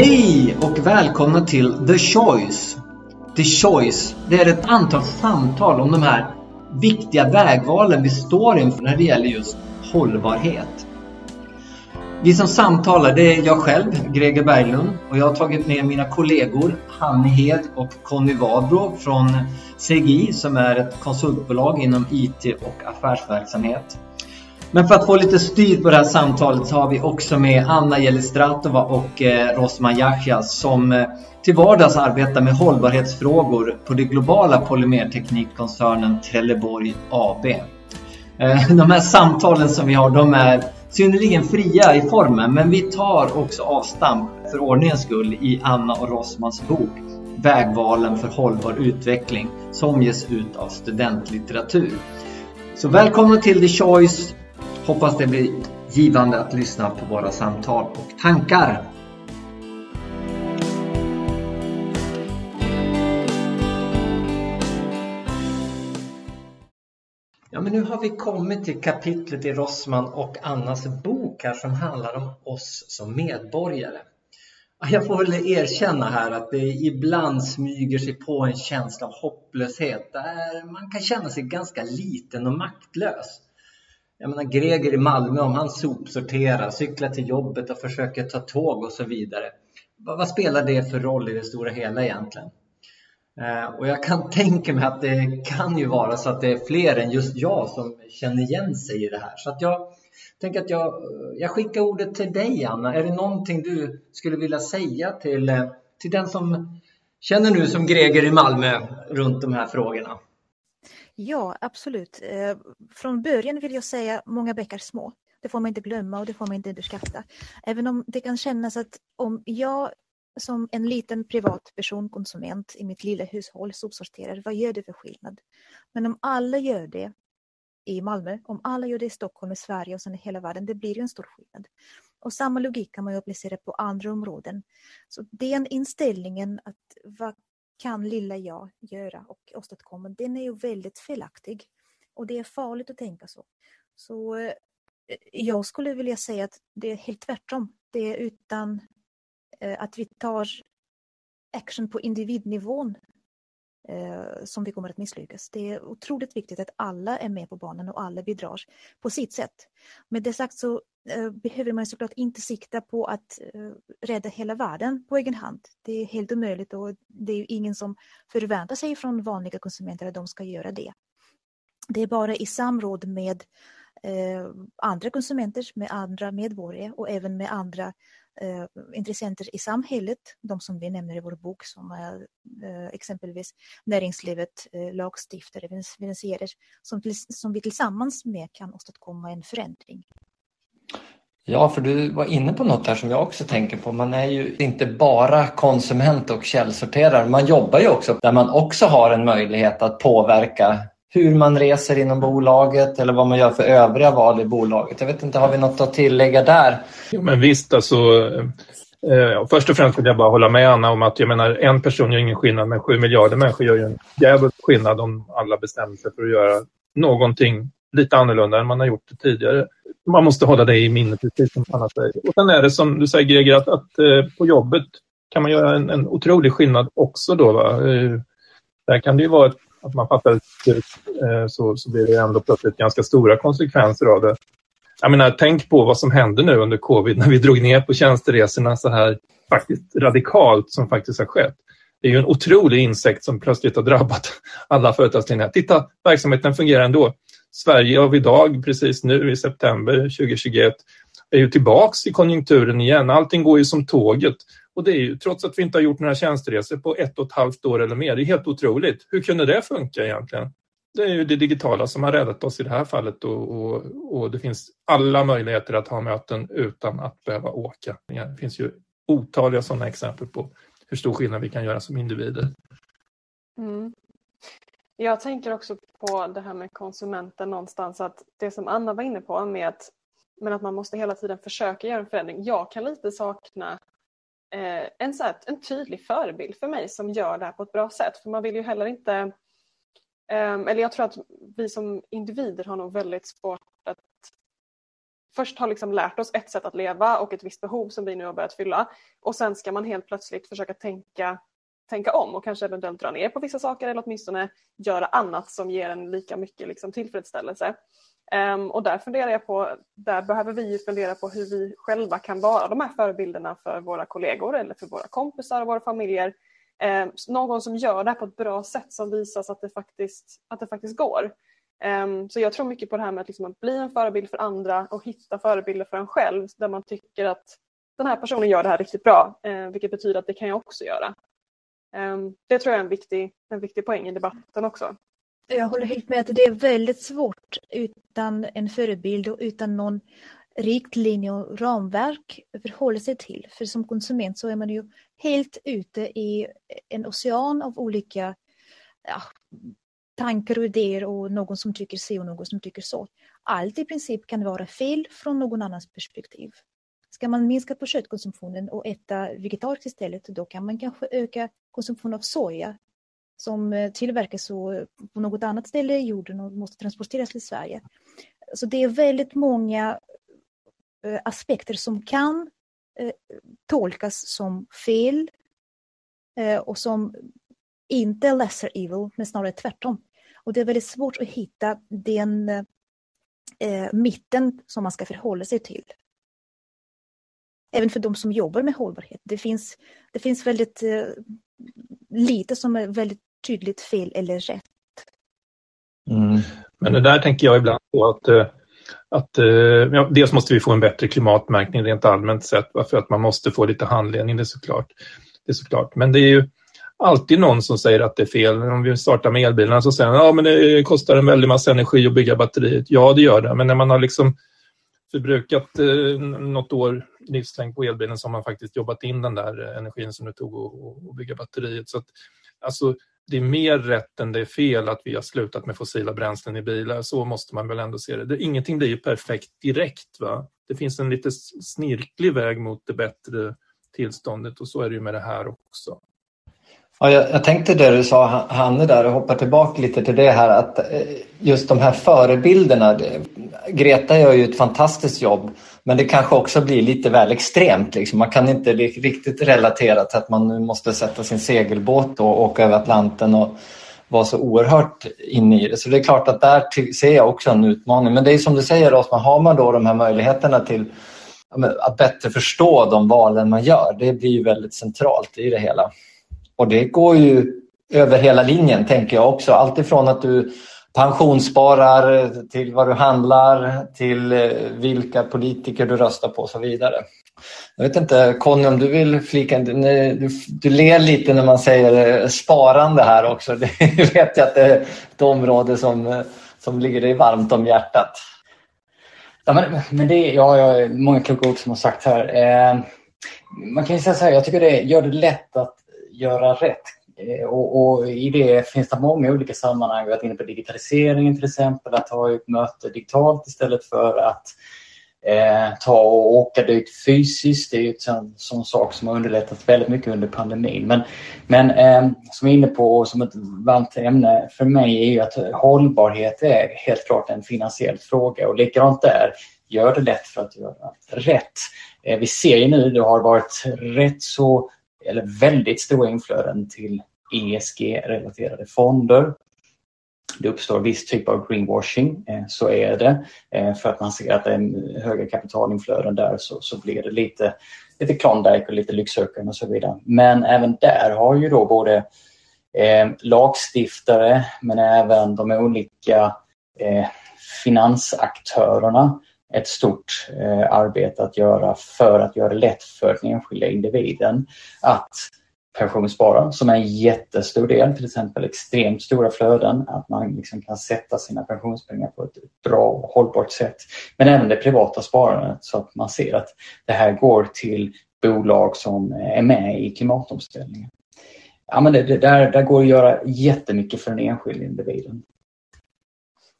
Hej och välkomna till The Choice. The Choice, det är ett antal samtal om de här viktiga vägvalen vi står inför när det gäller just hållbarhet. Vi som samtalar det är jag själv, Greger Berglund, och jag har tagit med mina kollegor Hanni Hed och Conny Wadbro från CGI som är ett konsultbolag inom IT och affärsverksamhet. Men för att få lite styr på det här samtalet så har vi också med Anna Jelistratova och eh, Rosman Yahya som eh, till vardags arbetar med hållbarhetsfrågor på det globala polymerteknikkoncernen Trelleborg AB. Eh, de här samtalen som vi har de är synnerligen fria i formen men vi tar också avstamp för ordningens skull i Anna och Rosmans bok Vägvalen för hållbar utveckling som ges ut av studentlitteratur. Så välkomna till The Choice Hoppas det blir givande att lyssna på våra samtal och tankar. Ja, men nu har vi kommit till kapitlet i Rossman och Annas bok här som handlar om oss som medborgare. Jag får väl erkänna här att det ibland smyger sig på en känsla av hopplöshet där man kan känna sig ganska liten och maktlös. Jag menar Greger i Malmö, om han sopsorterar, cyklar till jobbet och försöker ta tåg och så vidare. Vad spelar det för roll i det stora hela egentligen? Eh, och jag kan tänka mig att det kan ju vara så att det är fler än just jag som känner igen sig i det här. Så att jag tänker att jag, eh, jag skickar ordet till dig Anna. Är det någonting du skulle vilja säga till, eh, till den som känner nu som Greger i Malmö runt de här frågorna? Ja, absolut. Eh, från början vill jag säga många bäckar små. Det får man inte glömma och det får man inte underskatta. Även om det kan kännas att om jag som en liten privatperson, konsument i mitt lilla hushåll sopsorterar, vad gör det för skillnad? Men om alla gör det i Malmö, om alla gör det i Stockholm, i Sverige och sen i hela världen, det blir ju en stor skillnad. Och samma logik kan man ju applicera på andra områden. Så den inställningen att vad kan lilla jag göra och åstadkomma, den är ju väldigt felaktig. Och det är farligt att tänka så. Så eh, jag skulle vilja säga att det är helt tvärtom. Det är utan eh, att vi tar action på individnivån Eh, som vi kommer att misslyckas. Det är otroligt viktigt att alla är med på banan och alla bidrar på sitt sätt. Med det sagt så eh, behöver man såklart inte sikta på att eh, rädda hela världen på egen hand. Det är helt omöjligt och det är ingen som förväntar sig från vanliga konsumenter att de ska göra det. Det är bara i samråd med eh, andra konsumenter, med andra medborgare och även med andra eh, intressenter i samhället, de som vi nämner i vår bok som är eh, exempelvis näringslivet, eh, lagstiftare, finansiärer, som, som vi tillsammans med kan åstadkomma en förändring. Ja, för du var inne på något där som jag också tänker på. Man är ju inte bara konsument och källsorterare. Man jobbar ju också där man också har en möjlighet att påverka hur man reser inom bolaget eller vad man gör för övriga val i bolaget. Jag vet inte, har vi något att tillägga där? Jo, men visst, alltså, eh, först och främst vill jag bara hålla med Anna om att jag menar, en person gör ingen skillnad, men sju miljarder människor gör ju en jävla skillnad om alla bestämmer sig för att göra någonting lite annorlunda än man har gjort tidigare. Man måste hålla det i minnet, precis som Anna säger. Och sen är det som du säger Greger, att, att eh, på jobbet kan man göra en, en otrolig skillnad också då. Va? Eh, där kan det ju vara ett att man fattar ett beslut eh, så, så blir det ändå plötsligt ganska stora konsekvenser av det. Jag menar, tänk på vad som hände nu under covid när vi drog ner på tjänsteresorna så här faktiskt radikalt som faktiskt har skett. Det är ju en otrolig insekt som plötsligt har drabbat alla företagsledningar. Titta, verksamheten fungerar ändå. Sverige av idag, precis nu i september 2021, är ju tillbaks i konjunkturen igen. Allting går ju som tåget. Och det är ju trots att vi inte har gjort några tjänsteresor på ett och ett halvt år eller mer. Det är helt otroligt. Hur kunde det funka egentligen? Det är ju det digitala som har räddat oss i det här fallet och, och, och det finns alla möjligheter att ha möten utan att behöva åka. Det finns ju otaliga sådana exempel på hur stor skillnad vi kan göra som individer. Mm. Jag tänker också på det här med konsumenten någonstans att det som Anna var inne på med att, men att man måste hela tiden försöka göra en förändring. Jag kan lite sakna Eh, en, så här, en tydlig förebild för mig som gör det här på ett bra sätt. För man vill ju heller inte eh, eller jag tror att vi som individer har nog väldigt svårt att först har liksom lärt oss ett sätt att leva och ett visst behov som vi nu har börjat fylla. Och sen ska man helt plötsligt försöka tänka, tänka om och kanske eventuellt dra ner på vissa saker eller åtminstone göra annat som ger en lika mycket liksom tillfredsställelse. Um, och där funderar jag på, där behöver vi ju fundera på hur vi själva kan vara de här förebilderna för våra kollegor eller för våra kompisar och våra familjer. Um, någon som gör det här på ett bra sätt som visar att det faktiskt, att det faktiskt går. Um, så jag tror mycket på det här med att, liksom bli en förebild för andra och hitta förebilder för en själv där man tycker att den här personen gör det här riktigt bra, uh, vilket betyder att det kan jag också göra. det tror jag är en viktig, en viktig poäng i debatten också. Jag håller helt med att det är väldigt svårt utan en förebild och utan någon riktlinje och ramverk att förhålla sig till. För som konsument så är man ju helt ute i en ocean av olika ja, tankar och idéer och någon som tycker si och någon som tycker så. Allt i princip kan vara fel från någon annans perspektiv. Ska man minska på köttkonsumtionen och äta vegetariskt istället, då kan man kanske öka konsumtionen av soja som eh, tillverkas på något annat ställe i jorden och måste transporteras till Sverige. Så det är väldigt många eh, aspekter som kan eh, tolkas som fel och som inte är lesser evil, men snarare tvärtom. Och det är väldigt svårt att hitta den eh, mitten som man ska förhålla sig till. Även för de som jobbar med hållbarhet. Det finns, det finns väldigt eh, lite som är väldigt tydligt fel eller rätt. Mm. Men det där tänker jag ibland på att, eh, att eh, ja, dels måste vi få en bättre klimatmärkning rent allmänt sett för att man måste få lite handledning, det är såklart. Det är såklart. Men det är ju alltid någon som säger att det är fel. Om vi startar med elbilarna så säger de att men det kostar en väldig massa energi att bygga batteriet. Ja, det gör det, men när man har liksom förbrukat eh, något år livslängd på elbilen så har man faktiskt jobbat in den där energin som det tog att bygga batteriet. Så att, alltså, det är mer rätt än det är fel att vi har slutat med fossila bränslen i bilar. Så måste man väl ändå se det. det ingenting blir ju perfekt direkt. Va? Det finns en lite snirklig väg mot det bättre tillståndet och så är det ju med det här också. Ja, jag, jag tänkte det du sa Hanne där och hoppar tillbaka lite till det här att eh, just de här förebilderna. Greta gör ju ett fantastiskt jobb men det kanske också blir lite väl extremt. Liksom. Man kan inte riktigt relatera till att man nu måste sätta sin segelbåt och åka över Atlanten och vara så oerhört inne i det. Så det är klart att där ser jag också en utmaning. Men det är som du säger Rosman, har man då de här möjligheterna till att bättre förstå de valen man gör, det blir ju väldigt centralt i det hela. Och det går ju över hela linjen tänker jag också. Alltifrån att du pensionssparar till vad du handlar till eh, vilka politiker du röstar på och så vidare. Jag vet inte Conny om du vill flika du, du ler lite när man säger eh, sparande här också. Det vet jag att det är ett område som, eh, som ligger dig varmt om hjärtat. Ja, men, men det, ja, ja, många kloka ord som har sagt här. Eh, man kan ju säga så här, jag tycker det gör det lätt att göra rätt. Eh, och, och, I det finns det många olika sammanhang. Vi har varit inne på digitaliseringen till exempel, att ha ett möte digitalt istället för att eh, ta och åka dit fysiskt. Det är ju en sån sak som har underlättat väldigt mycket under pandemin. Men, men eh, som jag är inne på som ett varmt ämne för mig är ju att hållbarhet är helt klart en finansiell fråga och likadant där, gör det lätt för att göra rätt. Eh, vi ser ju nu, det har varit rätt så eller väldigt stora inflöden till ESG-relaterade fonder. Det uppstår viss typ av greenwashing, eh, så är det. Eh, för att man ser att det är höga kapitalinflöden där så, så blir det lite, lite Klondike och lite lycksökare och så vidare. Men även där har ju då både eh, lagstiftare men även de olika eh, finansaktörerna ett stort eh, arbete att göra för att göra det lätt för den enskilda individen att pensionsspara, som är en jättestor del, till exempel extremt stora flöden, att man liksom kan sätta sina pensionspengar på ett bra och hållbart sätt. Men även det privata sparandet så att man ser att det här går till bolag som är med i klimatomställningen. Ja, men det, det där, där går att göra jättemycket för den enskilda individen.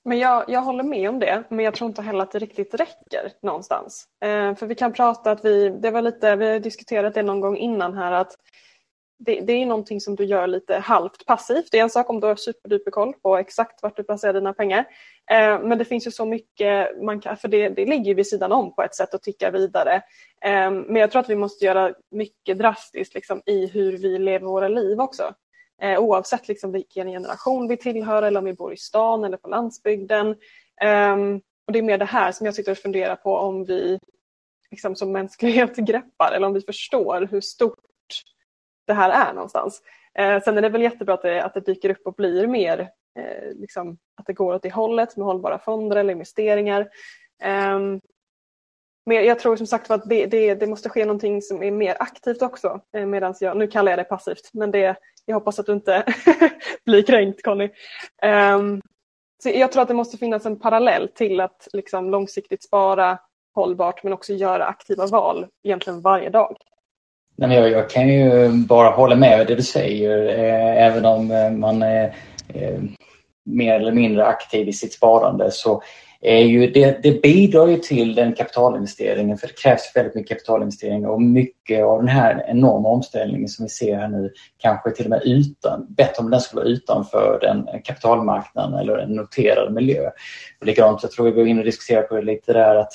Men jag, jag håller med om det, men jag tror inte heller att det riktigt räcker någonstans. Eh, för vi kan prata att vi, det var lite, vi har diskuterat det någon gång innan här att det, det är någonting som du gör lite halvt passivt. Det är en sak om du har superduper koll på exakt vart du placerar dina pengar. Eh, men det finns ju så mycket, man kan, för det, det ligger vid sidan om på ett sätt och tickar vidare. Eh, men jag tror att vi måste göra mycket drastiskt liksom, i hur vi lever våra liv också. Eh, oavsett liksom, vilken generation vi tillhör eller om vi bor i stan eller på landsbygden. Um, och Det är mer det här som jag sitter och funderar på om vi liksom, som mänsklighet greppar eller om vi förstår hur stort det här är någonstans. Eh, sen är det väl jättebra att det, att det dyker upp och blir mer, eh, liksom, att det går åt det hållet med hållbara fonder eller investeringar. Eh, men jag tror som sagt att det, det, det, måste ske någonting som är mer aktivt också. Eh, Medan jag, nu kallar jag det passivt, men det, jag hoppas att du inte blir kränkt Conny. Um, så jag tror att det måste finnas en parallell till att liksom långsiktigt spara hållbart men också göra aktiva val egentligen varje dag. Nej, men jag, jag kan ju bara hålla med det du säger, eh, även om eh, man är eh, mer eller mindre aktiv i sitt sparande så är ju, det, det bidrar ju till den kapitalinvesteringen för det krävs väldigt mycket kapitalinvestering och mycket av den här enorma omställningen som vi ser här nu kanske till och med utan, bättre om den skulle vara utanför den kapitalmarknaden eller en noterad miljö. Och likadant, jag tror vi var inne och diskuterade på det lite där att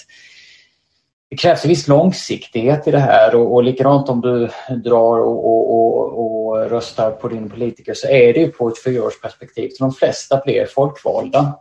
det krävs en viss långsiktighet i det här och, och likadant om du drar och, och, och, och röstar på din politiker så är det ju på ett fyraårsperspektiv. Så de flesta blir folkvalda.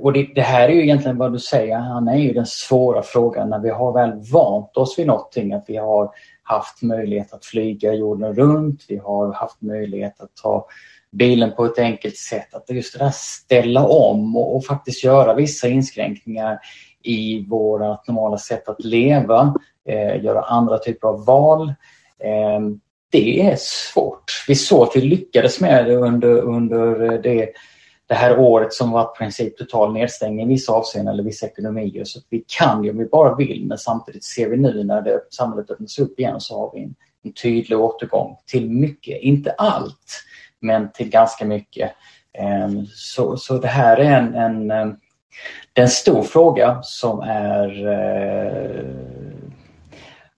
Och det, det, här är ju egentligen vad du säger, han är ju den svåra frågan när vi har väl vant oss vid någonting, att vi har haft möjlighet att flyga jorden runt, vi har haft möjlighet att ta bilen på ett enkelt sätt. Att just det där ställa om och, och faktiskt göra vissa inskränkningar i vårt normala sätt att leva, eh, göra andra typer av val. Eh, det är svårt. Vi såg att vi lyckades med det under, under eh, det, det här året som var i princip total nedstängning i vissa avseenden eller vissa ekonomier. Så vi kan ju om vi bara vill men samtidigt ser vi nu när det, samhället öppnas upp igen så har vi en, en tydlig återgång till mycket, inte allt, men till ganska mycket. Eh, så, så det här är en, en eh, det är en stor fråga som är eh,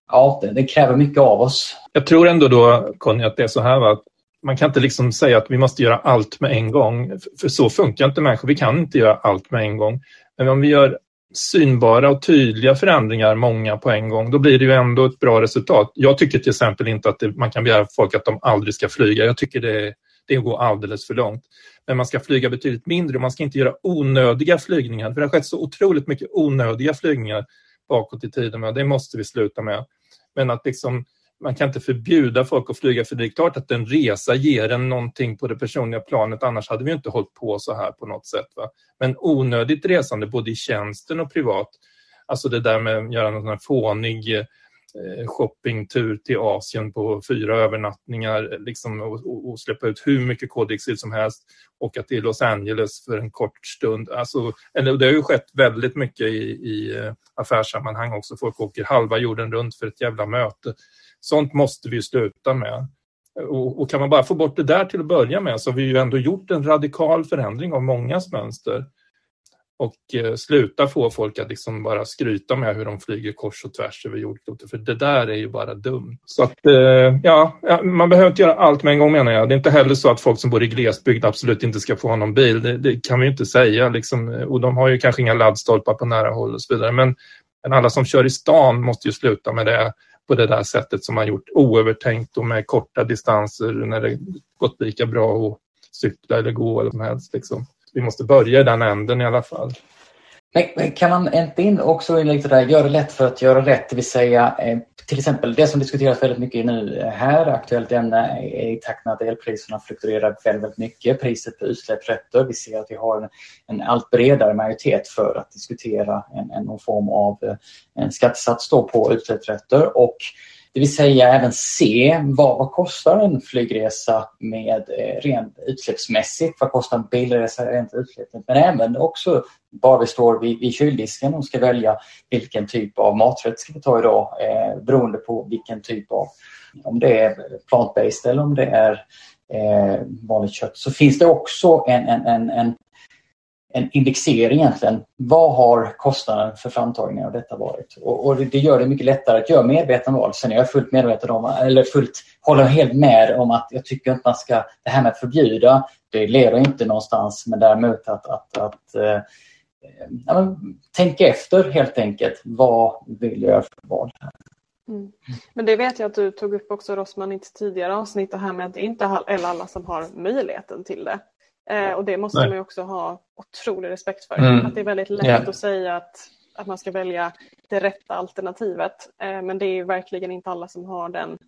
Ja, det, det, kräver mycket av oss. Jag tror ändå då, Conny, att det är så här att man kan inte liksom säga att vi måste göra allt med en gång. För så funkar inte människor. Vi kan inte göra allt med en gång. Men om vi gör synbara och tydliga förändringar, många på en gång, då blir det ju ändå ett bra resultat. Jag tycker till exempel inte att det, man kan begära folk att de aldrig ska flyga. Jag tycker det, det går alldeles för långt men man ska flyga betydligt mindre och man ska inte göra onödiga flygningar. För det har skett så otroligt mycket onödiga flygningar bakåt i tiden och det måste vi sluta med. Men att liksom, man kan inte förbjuda folk att flyga för det är klart att en resa ger en någonting på det personliga planet annars hade vi inte hållit på så här på något sätt. Va? Men onödigt resande både i tjänsten och privat, alltså det där med att göra någon sån här fånig Eh, Eh, shoppingtur till Asien på fyra övernattningar liksom, och, och, släppa ut hur mycket koldioxid som helst. Åka till Los Angeles för en kort stund. Alltså, eller, det har ju skett väldigt mycket i, i eh, affärssammanhang också. Folk åker halva jorden runt för ett jävla möte. Sånt måste vi sluta med. Och, och, kan man bara få bort det där till att börja med så har vi ju ändå gjort en radikal förändring av mångas mönster och eh, sluta få folk att liksom bara skryta med hur de flyger kors och tvärs över jordklotet för det där är ju bara dumt. Så att eh, ja, man behöver inte göra allt med en gång menar jag. Det är inte heller så att folk som bor i glesbygd absolut inte ska få ha någon bil. Det, det kan vi ju inte säga liksom. och de har ju kanske inga laddstolpar på nära håll och så vidare. Men, men alla som kör i stan måste ju sluta med det på det där sättet som man gjort oövertänkt och med korta distanser när det gått lika bra att cykla eller gå eller vad som helst. Liksom vi måste börja i den änden i alla fall. Men kan man inte in också lite där, göra det lätt för att göra rätt, det vill säga eh, till exempel det som diskuteras väldigt mycket nu här, aktuellt ämne, är i takt med att elpriserna fluktuerar väldigt, väldigt mycket, priset på utsläppsrätter. Vi ser att vi har en, en allt bredare majoritet för att diskutera en, en någon form av eh, en skattesats på utsläppsrätter och det vill säga även se vad, vad kostar en flygresa med eh, rent utsläppsmässigt, vad kostar en bilresa rent utsläppsmässigt, men även också bara vi står vid, vid kyldisken och ska välja vilken typ av maträtt ska vi ta idag eh, beroende på vilken typ av, om det är plant-based eller om det är eh, vanligt kött, så finns det också en, en, en, en en indexering egentligen. Vad har kostnaden för framtagningen av detta varit? Och, och, det gör det mycket lättare att göra medvetna val. Sen är jag fullt medveten om, eller fullt, håller helt med om att jag tycker inte man ska, det här med att förbjuda, det leder inte någonstans, men däremot att, att, att eh, ja, men, tänka efter helt enkelt. Vad vill jag göra för val? Mm. Men det vet jag att du tog upp också Rosman i tidigare avsnitt, det här med att det inte är alla som har möjligheten till det. Eh, och det måste Nej. man också ha otrolig respekt för. Mm. Att det är väldigt lätt yeah. att säga att, att man ska välja det rätta alternativet. Eh, men det är verkligen inte alla som har den,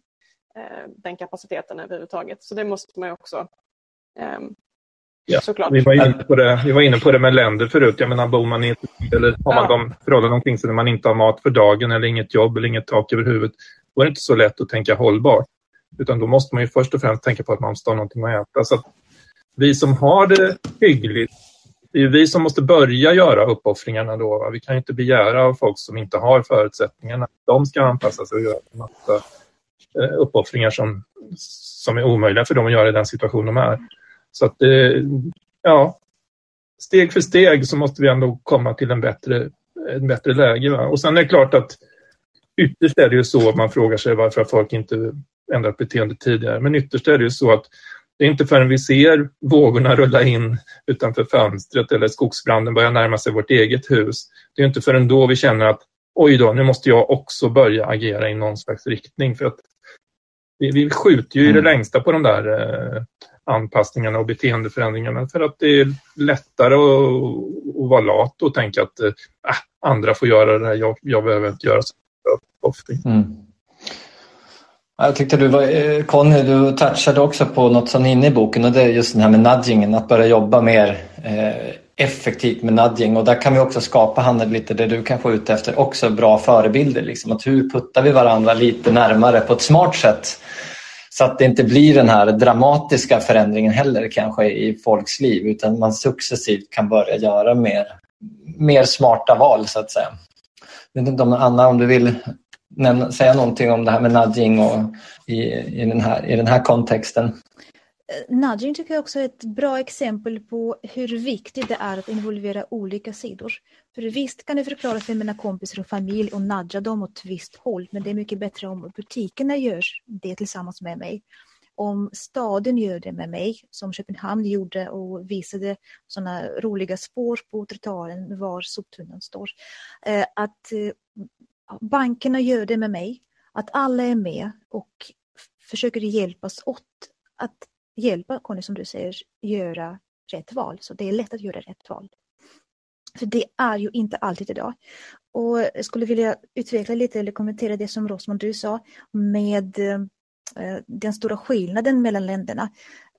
eh, den kapaciteten överhuvudtaget. Så det måste man ju också ehm, Ja, Såklart. Vi, var inne på det, vi var inne på det med länder förut. Jag menar, bor man i ett eller har man ja. de förhållanden omkring sig där man inte har mat för dagen eller inget jobb eller inget tak över huvudet, då är det inte så lätt att tänka hållbart. Utan då måste man ju först och främst tänka på att man måste ha någonting att äta. Så vi som har det hyggligt, det är vi som måste börja göra uppoffringarna då. Vi kan ju inte begära av folk som inte har förutsättningarna att de ska anpassa sig och göra en massa eh, uppoffringar som, som är omöjliga för dem att göra i den situation de är. Så att eh, ja, steg för steg så måste vi ändå komma till en bättre, en bättre läge. Va? Och sen är det klart att ytterst är det ju så att man frågar sig varför folk inte ändrat beteende tidigare. Men ytterst är det ju så att det är inte förrän vi ser vågorna rulla in utanför fönstret eller skogsbranden börja närma sig vårt eget hus. Det är inte förrän då vi känner att oj då, nu måste jag också börja agera i någon slags riktning. För att vi, vi skjuter ju mm. i det mm. längsta på de där eh, anpassningarna och beteendeförändringarna för att det är lättare att, att vara lat och tänka att äh, andra får göra det här, jag, jag behöver inte göra så. Mm. Jag tyckte du var, eh, Conny, du touchade också på något som är inne i boken och det är just den här med nudgingen, att börja jobba mer eh, effektivt med nudging och där kan vi också skapa, Hanne, lite det du kan få ut efter, också bra förebilder. Liksom, att hur puttar vi varandra lite närmare på ett smart sätt så att det inte blir den här dramatiska förändringen heller kanske i folks liv utan man successivt kan börja göra mer, mer smarta val så att säga. Jag vet inte om Anna, om du vill nämna, säga någonting om det här med nudging och i, i, den, här, i den här kontexten? Eh, nudging tycker jag också är ett bra exempel på hur viktigt det är att involvera olika sidor. För visst kan jag förklara för mina kompisar och familj och nudga dem åt ett visst håll, men det är mycket bättre om butikerna gör det tillsammans med mig. Om staden gör det med mig, som Köpenhamn gjorde och visade sådana roliga spår på trottoaren var soptunnan står. Eh, att eh, bankerna gör det med mig, att alla är med och försöker hjälpas åt att hjälpa Conny, som du säger, göra rätt val. Så det är lätt att göra rätt val. För det är ju inte alltid idag. Och jag skulle vilja utveckla lite eller kommentera det som Rosman du sa med eh, den stora skillnaden mellan länderna.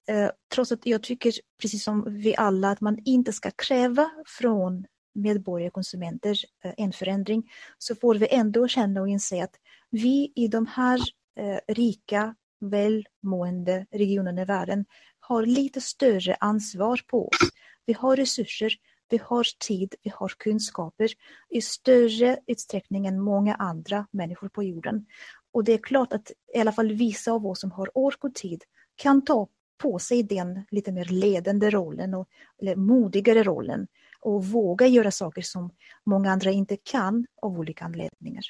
Eh, trots att jag tycker, precis som vi alla, att man inte ska kräva från medborgare och konsumenter eh, en förändring, så får vi ändå känna och inse att vi i de här eh, rika välmående regionerna i världen har lite större ansvar på oss. Vi har resurser, vi har tid, vi har kunskaper i större utsträckning än många andra människor på jorden. Och det är klart att i alla fall vissa av oss som har ork och tid kan ta på sig den lite mer ledande rollen, och, eller modigare rollen och våga göra saker som många andra inte kan av olika anledningar.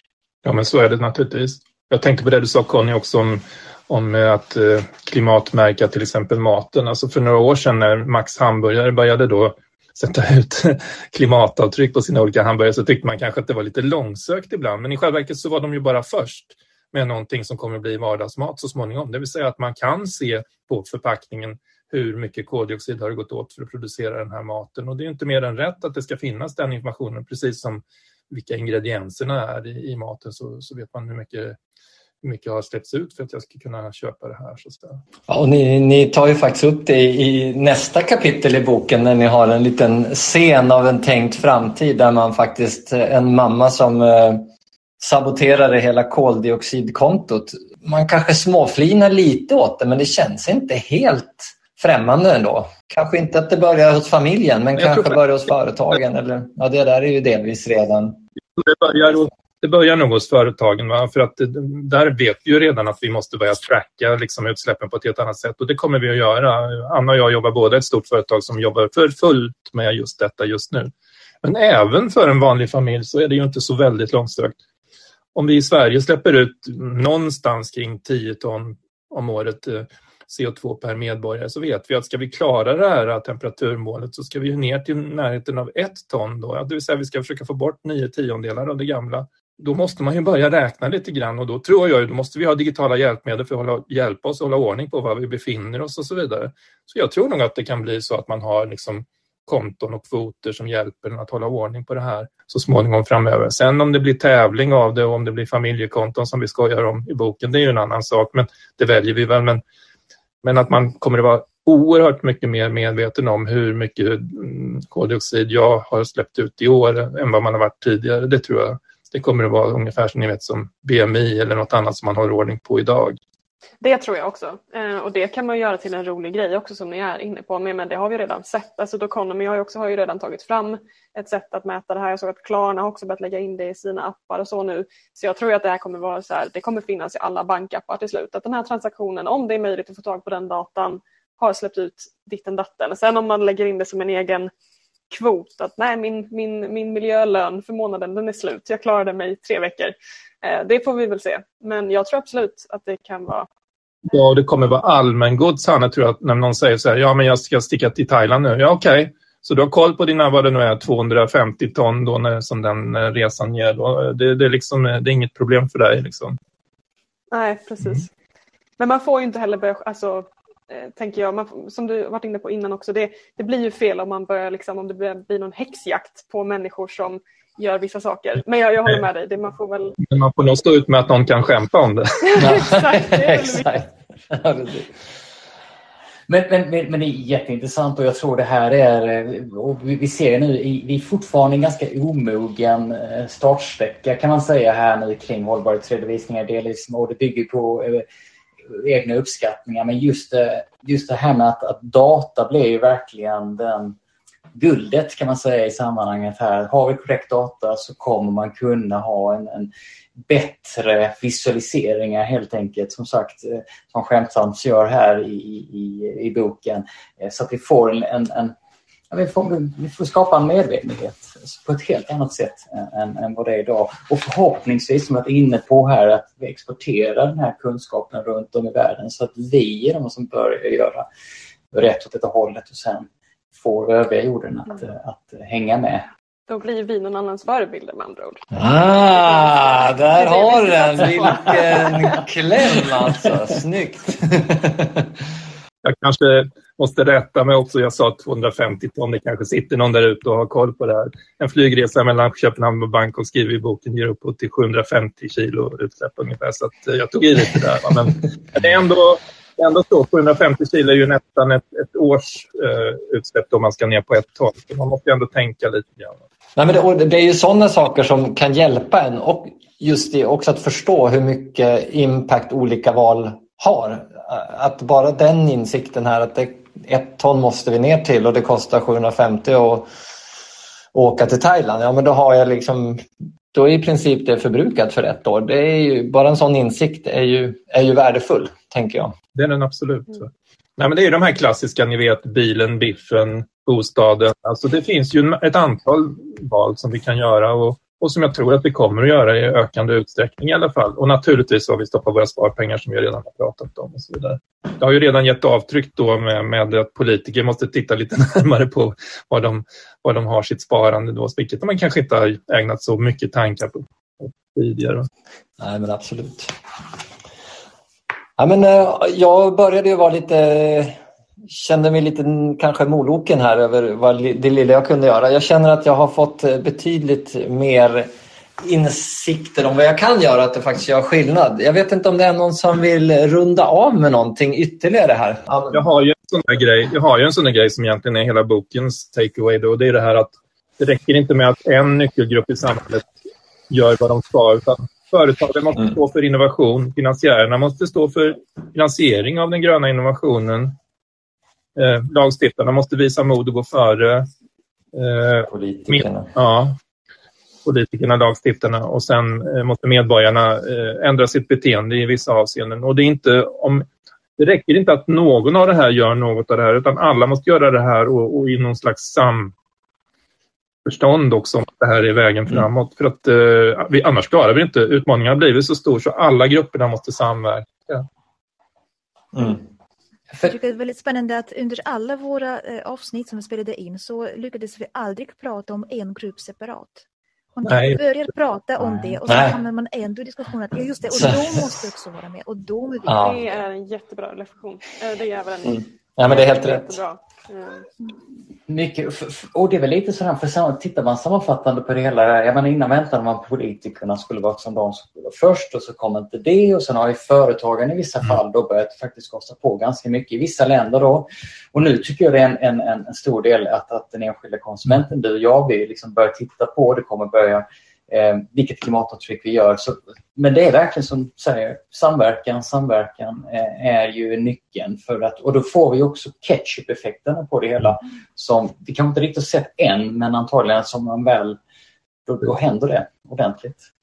Ja, men så är det naturligtvis. Jag tänkte på det du sa Conny också om, om eh, att eh, klimatmärka till exempel maten. Alltså för några år sedan när Max hamburgare började då sätta ut klimatavtryck på sina olika hamburgare så tyckte man kanske att det var lite långsökt ibland. Men i själva verket så var de ju bara först med någonting som kommer att bli vardagsmat så småningom. Det vill säga att man kan se på förpackningen hur mycket koldioxid har det gått åt för att producera den här maten. Och det är inte mer än rätt att det ska finnas den informationen, precis som vilka ingredienserna är i, i maten så, så vet man hur mycket hur mycket har släppts ut för att jag ska kunna köpa det här. Så ja, och ni, ni tar ju faktiskt upp det i nästa kapitel i boken när ni har en liten scen av en tänkt framtid där man faktiskt, eh, en mamma som eh, saboterade hela koldioxidkontot. Man kanske småflinar lite åt det men det känns inte helt främmande ändå. Kanske inte att det börjar hos familjen men jag kanske börjar hos företagen. Eller, ja, det där är ju delvis redan... Det börjar det börjar nog hos företagen. Va? För att där vet vi ju redan att vi måste börja tracka liksom, utsläppen på ett helt annat sätt och det kommer vi att göra. Anna och jag jobbar båda i ett stort företag som jobbar för fullt med just detta just nu. Men även för en vanlig familj så är det ju inte så väldigt långsökt. Om vi i Sverige släpper ut någonstans kring 10 ton om året eh, CO2 per medborgare så vet vi att ska vi klara det här temperaturmålet så ska vi ner till närheten av ett ton. Då. Det vill säga vi ska försöka få bort nio tiondelar av det gamla. Då måste man ju börja räkna lite grann och då tror jag då måste vi ha digitala hjälpmedel för att hålla, hjälpa oss att hålla ordning på var vi befinner oss och så vidare. Så jag tror nog att det kan bli så att man har liksom konton och kvoter som hjälper en att hålla ordning på det här så småningom framöver. Sen om det blir tävling av det och om det blir familjekonton som vi skojar om i boken, det är ju en annan sak, men det väljer vi väl. Men men att man kommer att vara oerhört mycket mer medveten om hur mycket mm, koldioxid jag har släppt ut i år än vad man har varit tidigare. Det tror jag. Det kommer att vara ungefär som, ni vet, som BMI eller något annat som man har ordning på idag. Det tror jag också. Eh, och det kan man göra till en rolig grej också som ni är inne på. Men det har vi redan sett. Alltså Doconomy har ju också har ju redan tagit fram ett sätt att mäta det här. Jag såg att Klarna har också börjat lägga in det i sina appar och så nu. Så jag tror att det här kommer vara så här, det kommer finnas i alla bankappar till slut. Att den här transaktionen, om det är möjligt att få tag på den datan, har släppt ut ditten datten. Sen om man lägger in det som en egen kvot att nej min, min, min miljölön för månaden den är slut, jag klarade mig tre veckor. Eh, det får vi väl se. Men jag tror absolut att det kan vara Ja, det kommer vara allmängods, Hanna, tror jag, när någon säger så här, ja men jag ska sticka till Thailand nu. Ja, okej. Okay. Så du har koll på dina, vad det nu är, 250 ton då när, som den eh, resan ger. Då. Det, det, är liksom, det är inget problem för dig. Liksom. Nej, precis. Mm. Men man får ju inte heller börja, alltså, eh, tänker jag, man, som du varit inne på innan också, det, det blir ju fel om man börjar, liksom, om det blir någon häxjakt på människor som gör vissa saker. Men jag, jag håller med dig, det, man får väl... Men man får nog stå ut med att någon kan skämta om det. Exakt, det är Exakt. Men, men, men, men, det är jätteintressant och jag tror det här är, och vi ser nu, vi är fortfarande en ganska omogen eh, startsträcka kan man säga här nu kring hållbarhetsredovisningar. Delvis, och det bygger på eh, egna uppskattningar men just det, just det här med att, att data blir ju verkligen den guldet kan man säga i sammanhanget här. Har vi korrekt data så kommer man kunna ha en, en bättre visualiseringar helt enkelt, som sagt, eh, som skämtsamt gör här i, i, i boken. Eh, så att vi får en, en, en vi, får, vi får skapa en medvetenhet på ett helt annat sätt än, än vad det är idag. Och förhoppningsvis, som jag är inne på här, att vi exporterar den här kunskapen runt om i världen så att vi är de som börjar göra rätt åt det hållet och sen får övriga jorden att, mm. att hänga med. Då blir vi någon annans förebilder med andra ord. Ah, där har den! Vilken kläm alltså. Snyggt! Jag kanske måste rätta mig också. Jag sa 250 ton. Det kanske sitter någon där ute och har koll på det här. En flygresa mellan Köpenhamn och Bangkok skriver i boken ger upp till 750 kilo utsläpp ungefär. Så eh, jag tog i lite där. Men det är ändå ändå så, 750 kilo är ju nästan ett, ett års eh, utsläpp om man ska ner på ett ton. Så man måste ändå tänka lite grann. Nej, men det, det är ju sådana saker som kan hjälpa en och just det också att förstå hur mycket impact olika val har. Att bara den insikten här att det, ett ton måste vi ner till och det kostar 750 att åka till Thailand. Ja, men då har jag liksom då är i princip det förbrukat för ett år. Det är ju, bara en sån insikt är ju, är ju värdefull, tänker jag. Det är den absolut. Mm. Nej, men det är de här klassiska, ni vet, bilen, biffen, bostaden. Alltså det finns ju ett antal val som vi kan göra och, och som jag tror att vi kommer att göra i ökande utsträckning i alla fall. Och naturligtvis har vi stoppat våra sparpengar som vi redan har pratat om och så vidare. Det har ju redan gett avtryck då med, med att politiker måste titta lite närmare på var de, var de har sitt sparande då, vilket man kanske inte har ägnat så mycket tankar på tidigare. Nej, men absolut. Ja, men, eh, jag började ju vara lite kände mig lite kanske moloken här över vad det lilla jag kunde göra. Jag känner att jag har fått eh, betydligt mer insikter om vad jag kan göra, att det faktiskt gör skillnad. Jag vet inte om det är någon som vill runda av med någonting ytterligare här. Jag har ju en sån där grej, jag har ju en sån grej som egentligen är hela bokens takeaway. Då. Det är det här att det räcker inte med att en nyckelgrupp i samhället gör vad de ska, utan Företagen måste mm. stå för innovation. Finansiärerna måste stå för finansiering av den gröna innovationen. Eh, lagstiftarna måste visa mod och gå före. Eh, Politikerna. ja. politikerna, lagstiftarna och sen eh, måste medborgarna eh, ändra sitt beteende i vissa avseenden. Och det, är inte, om, det räcker inte att någon av det här gör något av det här utan alla måste göra det här och, och i någon slags samförstånd också om att det här är vägen mm. framåt. För att eh, vi, annars klarar vi inte. Utmaningen har blivit så stor så alla grupperna måste samverka. Mm. Jag tycker det är väldigt spännande att under alla våra eh, avsnitt som vi spelade in så lyckades vi aldrig prata om en grupp separat. Man Nej. börjar prata om det och så hamnar man ändå i diskussionen att just det, och de måste också vara med och de är Ja. Det är en jättebra reflektion. Eh, det är väl en... Ja, men det är helt rätt. Mm. Mycket, och det är väl lite sådär, för tittar man sammanfattande på det hela, jag menar innan väntade man på politikerna skulle vara som de som skulle vara först och så kom inte det och sen har ju företagen i vissa mm. fall då börjat faktiskt kosta på ganska mycket i vissa länder då. Och nu tycker jag det är en, en, en stor del att, att den enskilda konsumenten, du och jag, vi liksom börjar titta på det, kommer börja eh, vilket klimatavtryck vi gör. Så, men det är verkligen som säger, samverkan, samverkan eh, är ju nyckeln. För att, och då får vi också ketchup-effekterna på det hela som vi kanske inte riktigt sett än, men antagligen som man väl, då, då händer det ordentligt.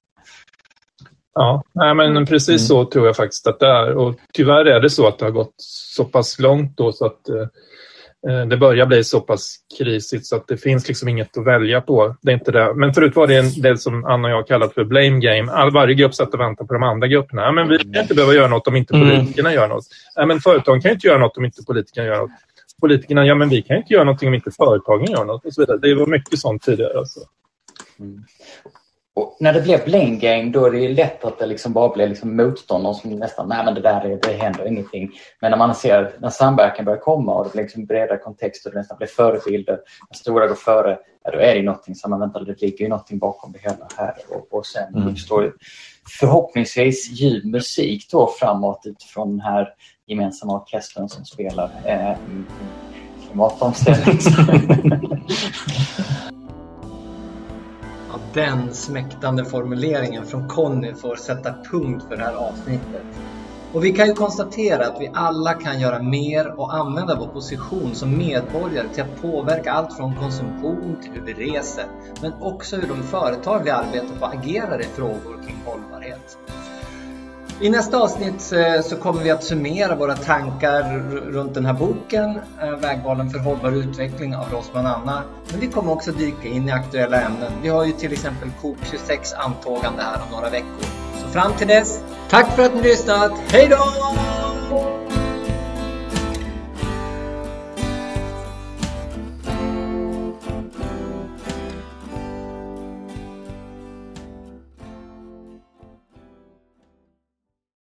Ja, nej, men precis mm. så tror jag faktiskt att det är. Och tyvärr är det så att det har gått så pass långt då så att Eh, det börjar bli så pass krisigt så att det finns liksom inget att välja på. Det är inte det. Men förut var det en del som Anna och jag kallat för blame game. All, varje grupp satt och väntade på de andra grupperna. Ja, men vi kan inte behöva göra något om inte mm. politikerna mm. gör något. Ja, men företagen kan inte göra något om inte politikerna gör något. Politikerna, ja men vi kan inte göra något om inte företagen gör något. Och så vidare. Det var mycket sånt tidigare. Alltså. Mm. Och när det blir blame game då är det lätt att det liksom bara blir liksom motståndare som nästan, nej men det där är, det händer ingenting. Men när man ser när samverkan börjar komma och det blir liksom bredare kontext och det nästan blir förebilder, när stora går före, ja, då är det någonting som man väntar, det ligger ju någonting bakom det hela här. Och, och sen mm. uppstår förhoppningsvis ljuv musik då framåt utifrån den här gemensamma orkestern som spelar eh, klimatomställning. den smäktande formuleringen från Conny får sätta punkt för det här avsnittet. Och vi kan ju konstatera att vi alla kan göra mer och använda vår position som medborgare till att påverka allt från konsumtion till hur vi reser, men också hur de företag vi arbetar på agerar i frågor kring hållbarhet. I nästa avsnitt eh, så kommer vi att summera våra tankar runt den här boken, eh, Vägvalen för hållbar utveckling av Rosman Anna. Men vi kommer också dyka in i aktuella ämnen. Vi har ju till exempel COP26 antågande här om några veckor. Så fram till dess, tack för att ni lyssnat. Hej då!